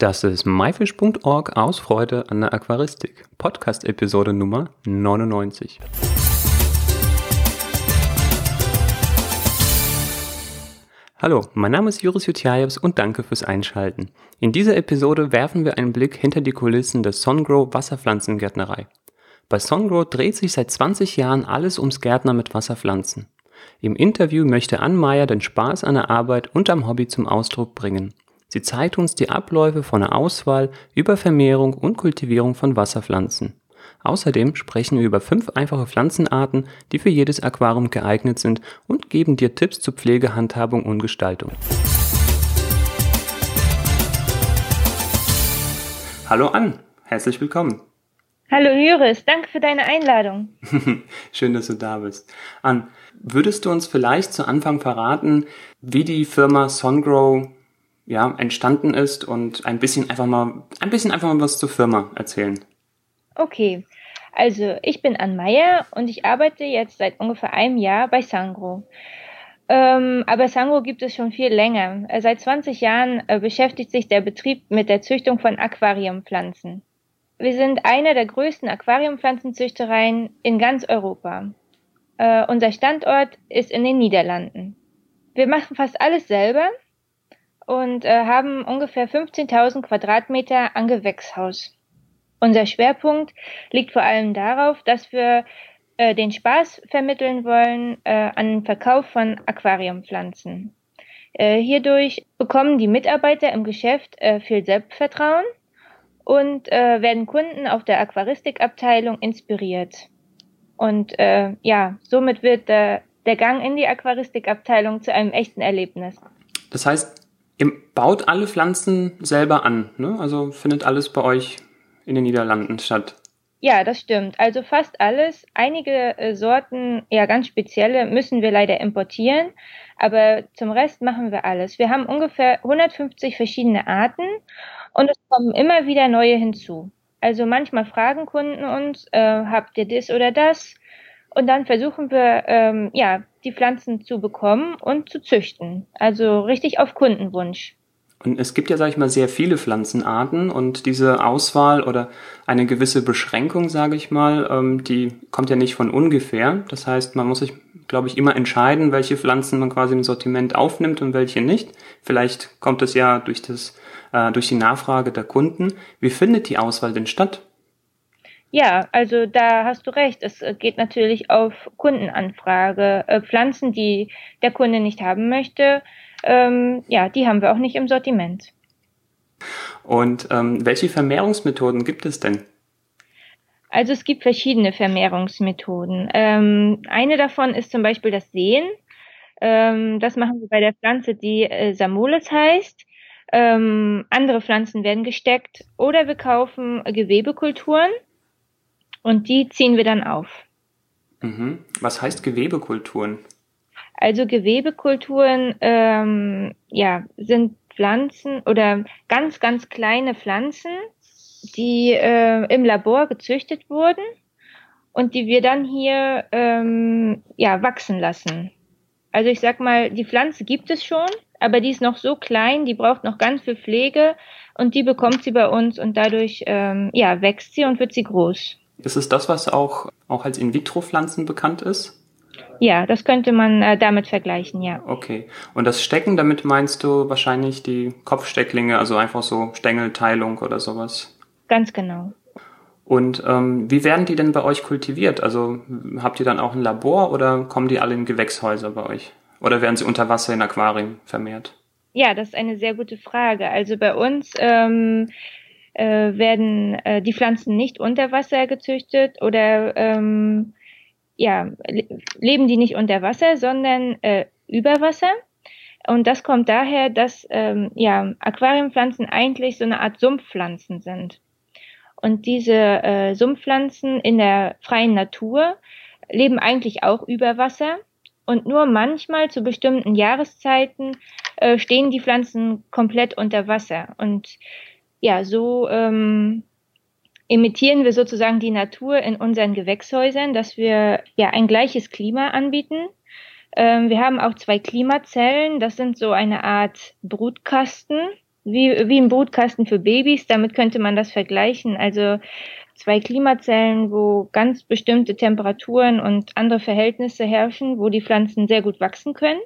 Das ist myfish.org aus Freude an der Aquaristik. Podcast-Episode Nummer 99. Hallo, mein Name ist Juris Jutjajews und danke fürs Einschalten. In dieser Episode werfen wir einen Blick hinter die Kulissen der Songrow Wasserpflanzengärtnerei. Bei Songrow dreht sich seit 20 Jahren alles ums Gärtner mit Wasserpflanzen. Im Interview möchte Ann Meyer den Spaß an der Arbeit und am Hobby zum Ausdruck bringen. Sie zeigt uns die Abläufe von der Auswahl über Vermehrung und Kultivierung von Wasserpflanzen. Außerdem sprechen wir über fünf einfache Pflanzenarten, die für jedes Aquarium geeignet sind und geben dir Tipps zur Pflegehandhabung und Gestaltung. Hallo Ann, herzlich willkommen. Hallo Juris, danke für deine Einladung. Schön, dass du da bist. Ann, würdest du uns vielleicht zu Anfang verraten, wie die Firma Songrow ja, entstanden ist und ein bisschen einfach mal, ein bisschen einfach mal was zur Firma erzählen. Okay. Also, ich bin Ann Meyer und ich arbeite jetzt seit ungefähr einem Jahr bei Sangro. Ähm, aber Sangro gibt es schon viel länger. Äh, seit 20 Jahren äh, beschäftigt sich der Betrieb mit der Züchtung von Aquariumpflanzen. Wir sind eine der größten Aquariumpflanzenzüchtereien in ganz Europa. Äh, unser Standort ist in den Niederlanden. Wir machen fast alles selber, und äh, haben ungefähr 15.000 Quadratmeter an Gewächshaus. Unser Schwerpunkt liegt vor allem darauf, dass wir äh, den Spaß vermitteln wollen äh, an den Verkauf von Aquariumpflanzen. Äh, hierdurch bekommen die Mitarbeiter im Geschäft äh, viel Selbstvertrauen und äh, werden Kunden auf der Aquaristikabteilung inspiriert. Und ja, somit wird der Gang in die Aquaristikabteilung zu einem echten Erlebnis. Das heißt, Ihr baut alle Pflanzen selber an, ne? Also findet alles bei euch in den Niederlanden statt. Ja, das stimmt. Also fast alles. Einige äh, Sorten, ja ganz spezielle, müssen wir leider importieren, aber zum Rest machen wir alles. Wir haben ungefähr 150 verschiedene Arten und es kommen immer wieder neue hinzu. Also manchmal fragen Kunden uns, äh, habt ihr das oder das? Und dann versuchen wir, ähm, ja, die Pflanzen zu bekommen und zu züchten. Also richtig auf Kundenwunsch. Und es gibt ja, sage ich mal, sehr viele Pflanzenarten und diese Auswahl oder eine gewisse Beschränkung, sage ich mal, ähm, die kommt ja nicht von ungefähr. Das heißt, man muss sich, glaube ich, immer entscheiden, welche Pflanzen man quasi im Sortiment aufnimmt und welche nicht. Vielleicht kommt es ja durch das, äh, durch die Nachfrage der Kunden. Wie findet die Auswahl denn statt? Ja, also da hast du recht. Es äh, geht natürlich auf Kundenanfrage. Äh, Pflanzen, die der Kunde nicht haben möchte, ähm, ja, die haben wir auch nicht im Sortiment. Und ähm, welche Vermehrungsmethoden gibt es denn? Also es gibt verschiedene Vermehrungsmethoden. Ähm, eine davon ist zum Beispiel das Sehen. Ähm, das machen wir bei der Pflanze, die äh, Samoles heißt. Ähm, andere Pflanzen werden gesteckt oder wir kaufen Gewebekulturen und die ziehen wir dann auf. Mhm. Was heißt Gewebekulturen? Also Gewebekulturen ähm, ja, sind Pflanzen oder ganz, ganz kleine Pflanzen, die äh, im Labor gezüchtet wurden und die wir dann hier ähm, ja, wachsen lassen. Also ich sag mal, die Pflanze gibt es schon, aber die ist noch so klein, die braucht noch ganz viel Pflege und die bekommt sie bei uns und dadurch ähm, ja, wächst sie und wird sie groß. Ist es das, was auch, auch als In-vitro-Pflanzen bekannt ist? Ja, das könnte man äh, damit vergleichen, ja. Okay. Und das Stecken, damit meinst du wahrscheinlich die Kopfstecklinge, also einfach so Stängelteilung oder sowas? Ganz genau. Und ähm, wie werden die denn bei euch kultiviert? Also habt ihr dann auch ein Labor oder kommen die alle in Gewächshäuser bei euch? Oder werden sie unter Wasser in Aquarien vermehrt? Ja, das ist eine sehr gute Frage. Also bei uns ähm, äh, werden äh, die Pflanzen nicht unter Wasser gezüchtet oder ähm, ja, leben die nicht unter Wasser, sondern äh, über Wasser. Und das kommt daher, dass ähm, ja, Aquariumpflanzen eigentlich so eine Art Sumpfpflanzen sind. Und diese äh, Sumpfpflanzen in der freien Natur leben eigentlich auch über Wasser. Und nur manchmal zu bestimmten Jahreszeiten äh, stehen die Pflanzen komplett unter Wasser. Und ja, so ähm, imitieren wir sozusagen die Natur in unseren Gewächshäusern, dass wir ja ein gleiches Klima anbieten. Ähm, wir haben auch zwei Klimazellen, das sind so eine Art Brutkasten. wie, wie ein Brutkasten für Babys, damit könnte man das vergleichen. Also zwei Klimazellen, wo ganz bestimmte Temperaturen und andere Verhältnisse herrschen, wo die Pflanzen sehr gut wachsen können.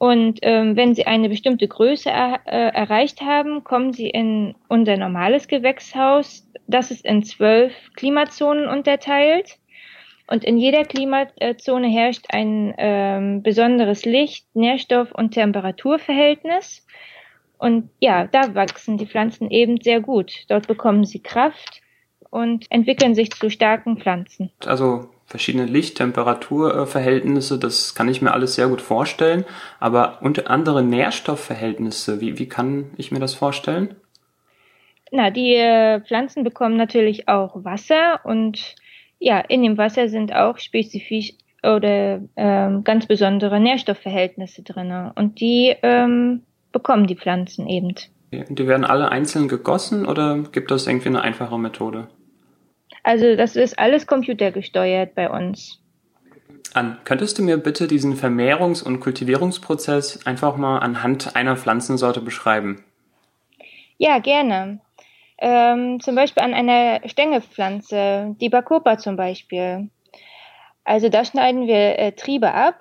Und ähm, wenn sie eine bestimmte Größe er, äh, erreicht haben, kommen sie in unser normales Gewächshaus. Das ist in zwölf Klimazonen unterteilt. Und in jeder Klimazone herrscht ein ähm, besonderes Licht-, Nährstoff- und Temperaturverhältnis. Und ja, da wachsen die Pflanzen eben sehr gut. Dort bekommen sie Kraft und entwickeln sich zu starken Pflanzen. Also verschiedene Lichttemperaturverhältnisse, das kann ich mir alles sehr gut vorstellen. Aber unter andere Nährstoffverhältnisse, wie, wie kann ich mir das vorstellen? Na, die äh, Pflanzen bekommen natürlich auch Wasser und ja, in dem Wasser sind auch spezifisch oder ähm, ganz besondere Nährstoffverhältnisse drin. Und die ähm, bekommen die Pflanzen eben. Die werden alle einzeln gegossen oder gibt es irgendwie eine einfache Methode? Also das ist alles computergesteuert bei uns. An, könntest du mir bitte diesen Vermehrungs- und Kultivierungsprozess einfach mal anhand einer Pflanzensorte beschreiben? Ja, gerne. Ähm, zum Beispiel an einer Stängelpflanze, die Bacopa zum Beispiel. Also da schneiden wir äh, Triebe ab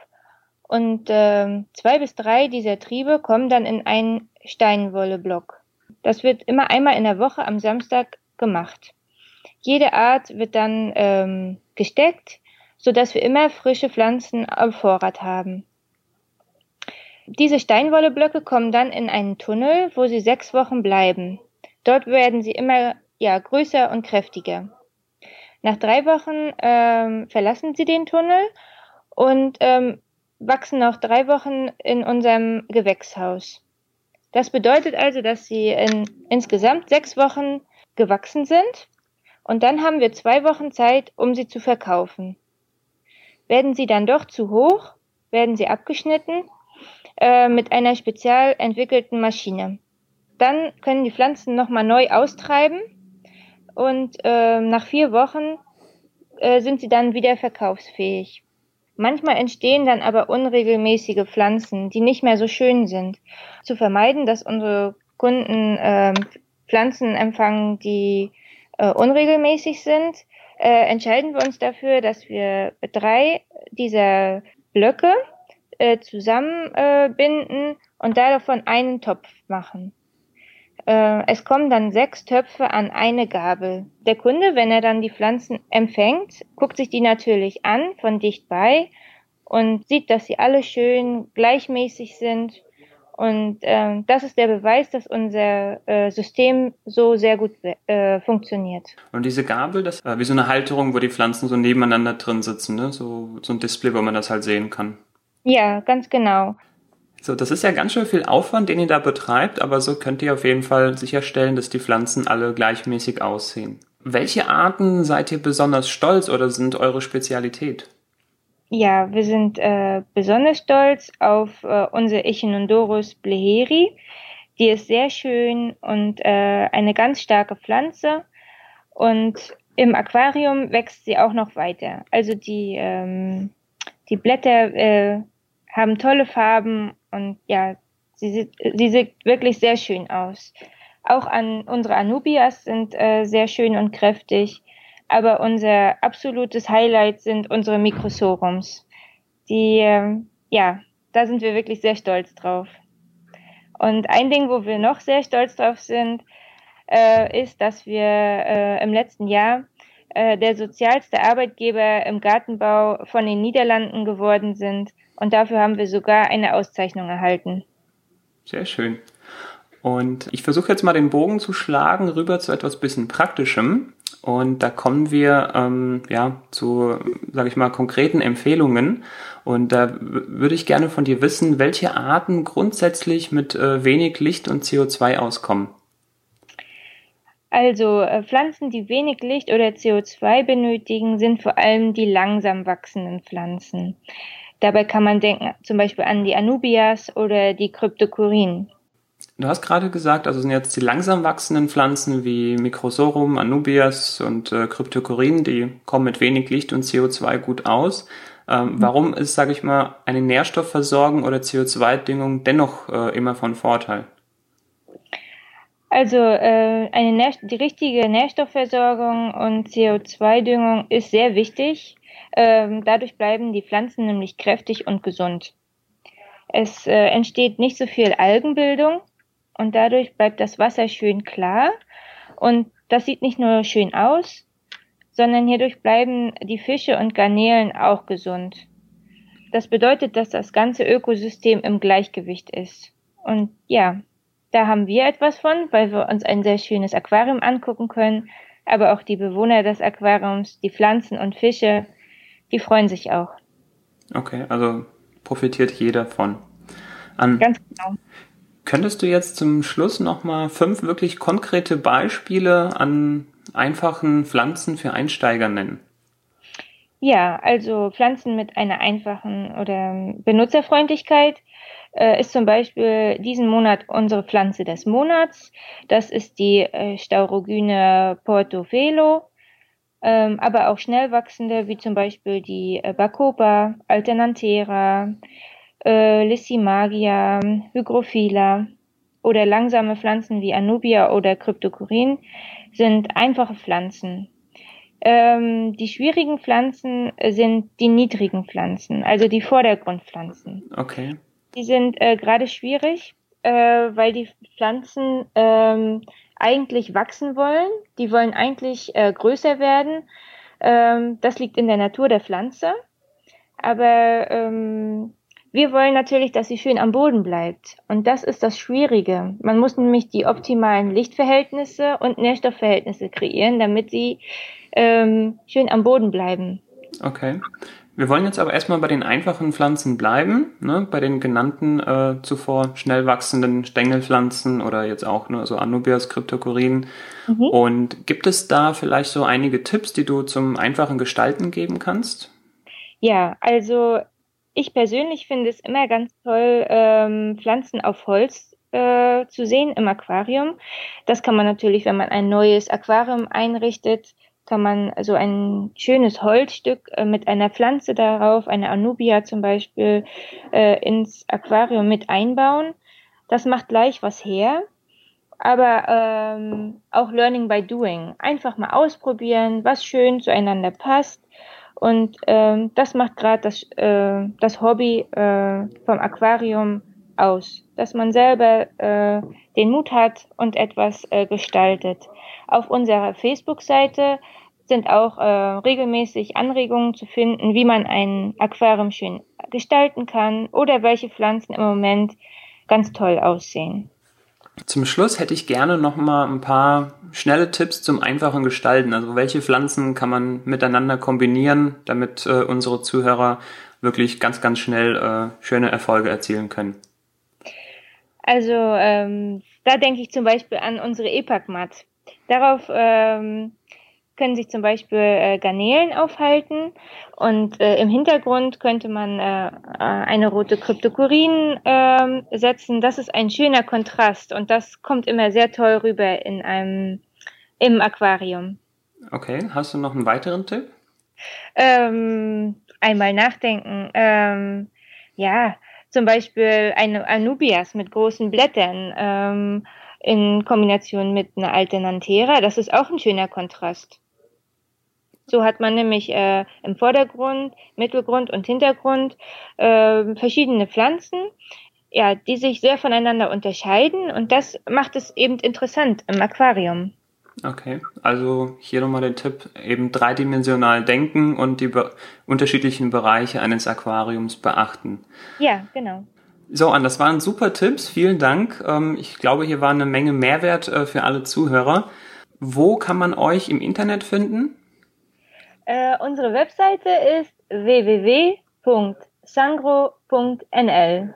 und äh, zwei bis drei dieser Triebe kommen dann in einen Steinwolleblock. Das wird immer einmal in der Woche am Samstag gemacht. Jede Art wird dann ähm, gesteckt, so dass wir immer frische Pflanzen am Vorrat haben. Diese Steinwolleblöcke kommen dann in einen Tunnel, wo sie sechs Wochen bleiben. Dort werden sie immer ja, größer und kräftiger. Nach drei Wochen ähm, verlassen sie den Tunnel und ähm, wachsen noch drei Wochen in unserem Gewächshaus. Das bedeutet also, dass sie in insgesamt sechs Wochen gewachsen sind und dann haben wir zwei Wochen Zeit, um sie zu verkaufen. Werden sie dann doch zu hoch, werden sie abgeschnitten äh, mit einer spezial entwickelten Maschine. Dann können die Pflanzen nochmal neu austreiben und äh, nach vier Wochen äh, sind sie dann wieder verkaufsfähig. Manchmal entstehen dann aber unregelmäßige Pflanzen, die nicht mehr so schön sind. Zu vermeiden, dass unsere Kunden äh, Pflanzen empfangen, die äh, unregelmäßig sind, äh, entscheiden wir uns dafür, dass wir drei dieser Blöcke äh, zusammenbinden und davon einen Topf machen. Äh, es kommen dann sechs Töpfe an eine Gabel. Der Kunde, wenn er dann die Pflanzen empfängt, guckt sich die natürlich an von dicht bei und sieht, dass sie alle schön gleichmäßig sind und ähm, das ist der Beweis, dass unser äh, System so sehr gut äh, funktioniert. Und diese Gabel, das ist wie so eine Halterung, wo die Pflanzen so nebeneinander drin sitzen, ne? so, so ein Display, wo man das halt sehen kann. Ja, ganz genau. So, das ist ja ganz schön viel Aufwand, den ihr da betreibt, aber so könnt ihr auf jeden Fall sicherstellen, dass die Pflanzen alle gleichmäßig aussehen. Welche Arten seid ihr besonders stolz oder sind eure Spezialität? Ja, wir sind äh, besonders stolz auf äh, unsere Echinodorus bleheri. Die ist sehr schön und äh, eine ganz starke Pflanze. Und im Aquarium wächst sie auch noch weiter. Also die, ähm, die Blätter äh, haben tolle Farben und ja, sie sieht, sie sieht wirklich sehr schön aus. Auch an unsere Anubias sind äh, sehr schön und kräftig aber unser absolutes Highlight sind unsere Mikrosorums. Die, äh, ja, da sind wir wirklich sehr stolz drauf. Und ein Ding, wo wir noch sehr stolz drauf sind, äh, ist, dass wir äh, im letzten Jahr äh, der sozialste Arbeitgeber im Gartenbau von den Niederlanden geworden sind. Und dafür haben wir sogar eine Auszeichnung erhalten. Sehr schön. Und ich versuche jetzt mal den Bogen zu schlagen rüber zu etwas bisschen Praktischem. Und da kommen wir ähm, ja zu, sage ich mal, konkreten Empfehlungen. Und da würde ich gerne von dir wissen, welche Arten grundsätzlich mit äh, wenig Licht und CO2 auskommen. Also äh, Pflanzen, die wenig Licht oder CO2 benötigen, sind vor allem die langsam wachsenden Pflanzen. Dabei kann man denken zum Beispiel an die Anubias oder die Kryptokorin. Du hast gerade gesagt, also sind jetzt die langsam wachsenden Pflanzen wie Microsorum, Anubias und äh, Cryptocorin, die kommen mit wenig Licht und CO2 gut aus. Ähm, mhm. Warum ist, sage ich mal, eine Nährstoffversorgung oder CO2-Düngung dennoch äh, immer von Vorteil? Also äh, eine Nähr die richtige Nährstoffversorgung und CO2-Düngung ist sehr wichtig. Ähm, dadurch bleiben die Pflanzen nämlich kräftig und gesund. Es äh, entsteht nicht so viel Algenbildung und dadurch bleibt das Wasser schön klar. Und das sieht nicht nur schön aus, sondern hierdurch bleiben die Fische und Garnelen auch gesund. Das bedeutet, dass das ganze Ökosystem im Gleichgewicht ist. Und ja, da haben wir etwas von, weil wir uns ein sehr schönes Aquarium angucken können, aber auch die Bewohner des Aquariums, die Pflanzen und Fische, die freuen sich auch. Okay, also profitiert jeder von. An Ganz genau. Könntest du jetzt zum Schluss nochmal fünf wirklich konkrete Beispiele an einfachen Pflanzen für Einsteiger nennen? Ja, also Pflanzen mit einer einfachen oder Benutzerfreundlichkeit äh, ist zum Beispiel diesen Monat unsere Pflanze des Monats. Das ist die äh, Staurogyne portofelo, ähm, aber auch schnell wachsende, wie zum Beispiel die äh, Bacopa, Alternantera, äh, Lysimagia, Hygrophila oder langsame Pflanzen wie Anubia oder Cryptocorin sind einfache Pflanzen. Ähm, die schwierigen Pflanzen sind die niedrigen Pflanzen, also die Vordergrundpflanzen. Okay. Die sind äh, gerade schwierig, äh, weil die Pflanzen ähm, eigentlich wachsen wollen. Die wollen eigentlich äh, größer werden. Ähm, das liegt in der Natur der Pflanze. Aber ähm, wir wollen natürlich, dass sie schön am Boden bleibt. Und das ist das Schwierige. Man muss nämlich die optimalen Lichtverhältnisse und Nährstoffverhältnisse kreieren, damit sie ähm, schön am Boden bleiben. Okay. Wir wollen jetzt aber erstmal bei den einfachen Pflanzen bleiben, ne? bei den genannten äh, zuvor schnell wachsenden Stängelpflanzen oder jetzt auch ne, so Anubias, Cryptocorin. Mhm. Und gibt es da vielleicht so einige Tipps, die du zum einfachen Gestalten geben kannst? Ja, also ich persönlich finde es immer ganz toll, ähm, Pflanzen auf Holz äh, zu sehen im Aquarium. Das kann man natürlich, wenn man ein neues Aquarium einrichtet, kann man so ein schönes Holzstück äh, mit einer Pflanze darauf, eine Anubia zum Beispiel, äh, ins Aquarium mit einbauen. Das macht gleich was her. Aber ähm, auch Learning by Doing. Einfach mal ausprobieren, was schön zueinander passt. Und ähm, das macht gerade das, äh, das Hobby äh, vom Aquarium aus, dass man selber äh, den Mut hat und etwas äh, gestaltet. Auf unserer Facebook-Seite sind auch äh, regelmäßig Anregungen zu finden, wie man ein Aquarium schön gestalten kann oder welche Pflanzen im Moment ganz toll aussehen. Zum Schluss hätte ich gerne noch mal ein paar schnelle Tipps zum einfachen Gestalten. Also welche Pflanzen kann man miteinander kombinieren, damit äh, unsere Zuhörer wirklich ganz, ganz schnell äh, schöne Erfolge erzielen können? Also ähm, da denke ich zum Beispiel an unsere EPAC-Mat. Darauf ähm, können sich zum Beispiel äh, Garnelen aufhalten und äh, im Hintergrund könnte man äh, äh eine rote Kryptokurin äh, setzen. Das ist ein schöner Kontrast und das kommt immer sehr toll rüber in einem im Aquarium. Okay, hast du noch einen weiteren Tipp? Ähm, einmal nachdenken. Ähm, ja, zum Beispiel eine Anubias mit großen Blättern ähm, in Kombination mit einer Alternantera. Das ist auch ein schöner Kontrast. So hat man nämlich äh, im Vordergrund, Mittelgrund und Hintergrund äh, verschiedene Pflanzen, ja, die sich sehr voneinander unterscheiden und das macht es eben interessant im Aquarium. Okay, also hier nochmal der Tipp, eben dreidimensional denken und die be unterschiedlichen Bereiche eines Aquariums beachten. Ja, genau. So, An, das waren super Tipps, vielen Dank. Ähm, ich glaube, hier war eine Menge Mehrwert äh, für alle Zuhörer. Wo kann man euch im Internet finden? Äh, unsere Webseite ist www.sangro.nl.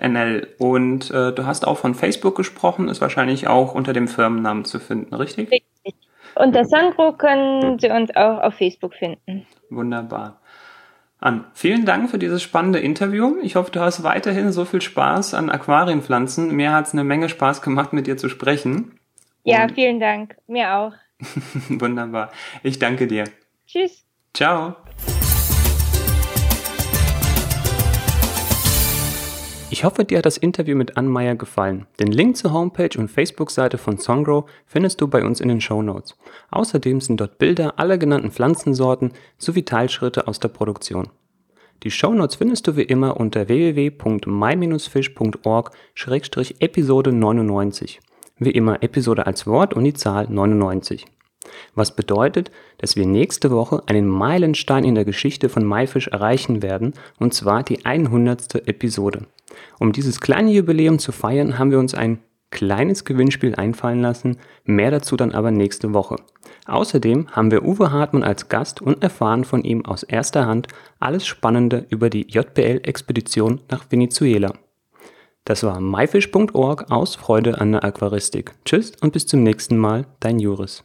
.nl. Und äh, du hast auch von Facebook gesprochen, ist wahrscheinlich auch unter dem Firmennamen zu finden, richtig? Richtig. Unter Sangro können Sie uns auch auf Facebook finden. Wunderbar. An, vielen Dank für dieses spannende Interview. Ich hoffe, du hast weiterhin so viel Spaß an Aquarienpflanzen. Mir hat es eine Menge Spaß gemacht, mit dir zu sprechen. Ja, Und vielen Dank. Mir auch. Wunderbar. Ich danke dir. Tschüss. Ciao. Ich hoffe, dir hat das Interview mit Ann Meyer gefallen. Den Link zur Homepage und Facebook-Seite von Songgrow findest du bei uns in den Show Notes. Außerdem sind dort Bilder aller genannten Pflanzensorten sowie Teilschritte aus der Produktion. Die Show Notes findest du wie immer unter www.my-fish.org-episode 99. Wie immer Episode als Wort und die Zahl 99. Was bedeutet, dass wir nächste Woche einen Meilenstein in der Geschichte von MyFish erreichen werden, und zwar die 100. Episode. Um dieses kleine Jubiläum zu feiern, haben wir uns ein kleines Gewinnspiel einfallen lassen, mehr dazu dann aber nächste Woche. Außerdem haben wir Uwe Hartmann als Gast und erfahren von ihm aus erster Hand alles Spannende über die JBL-Expedition nach Venezuela. Das war myfish.org aus Freude an der Aquaristik. Tschüss und bis zum nächsten Mal, dein Juris.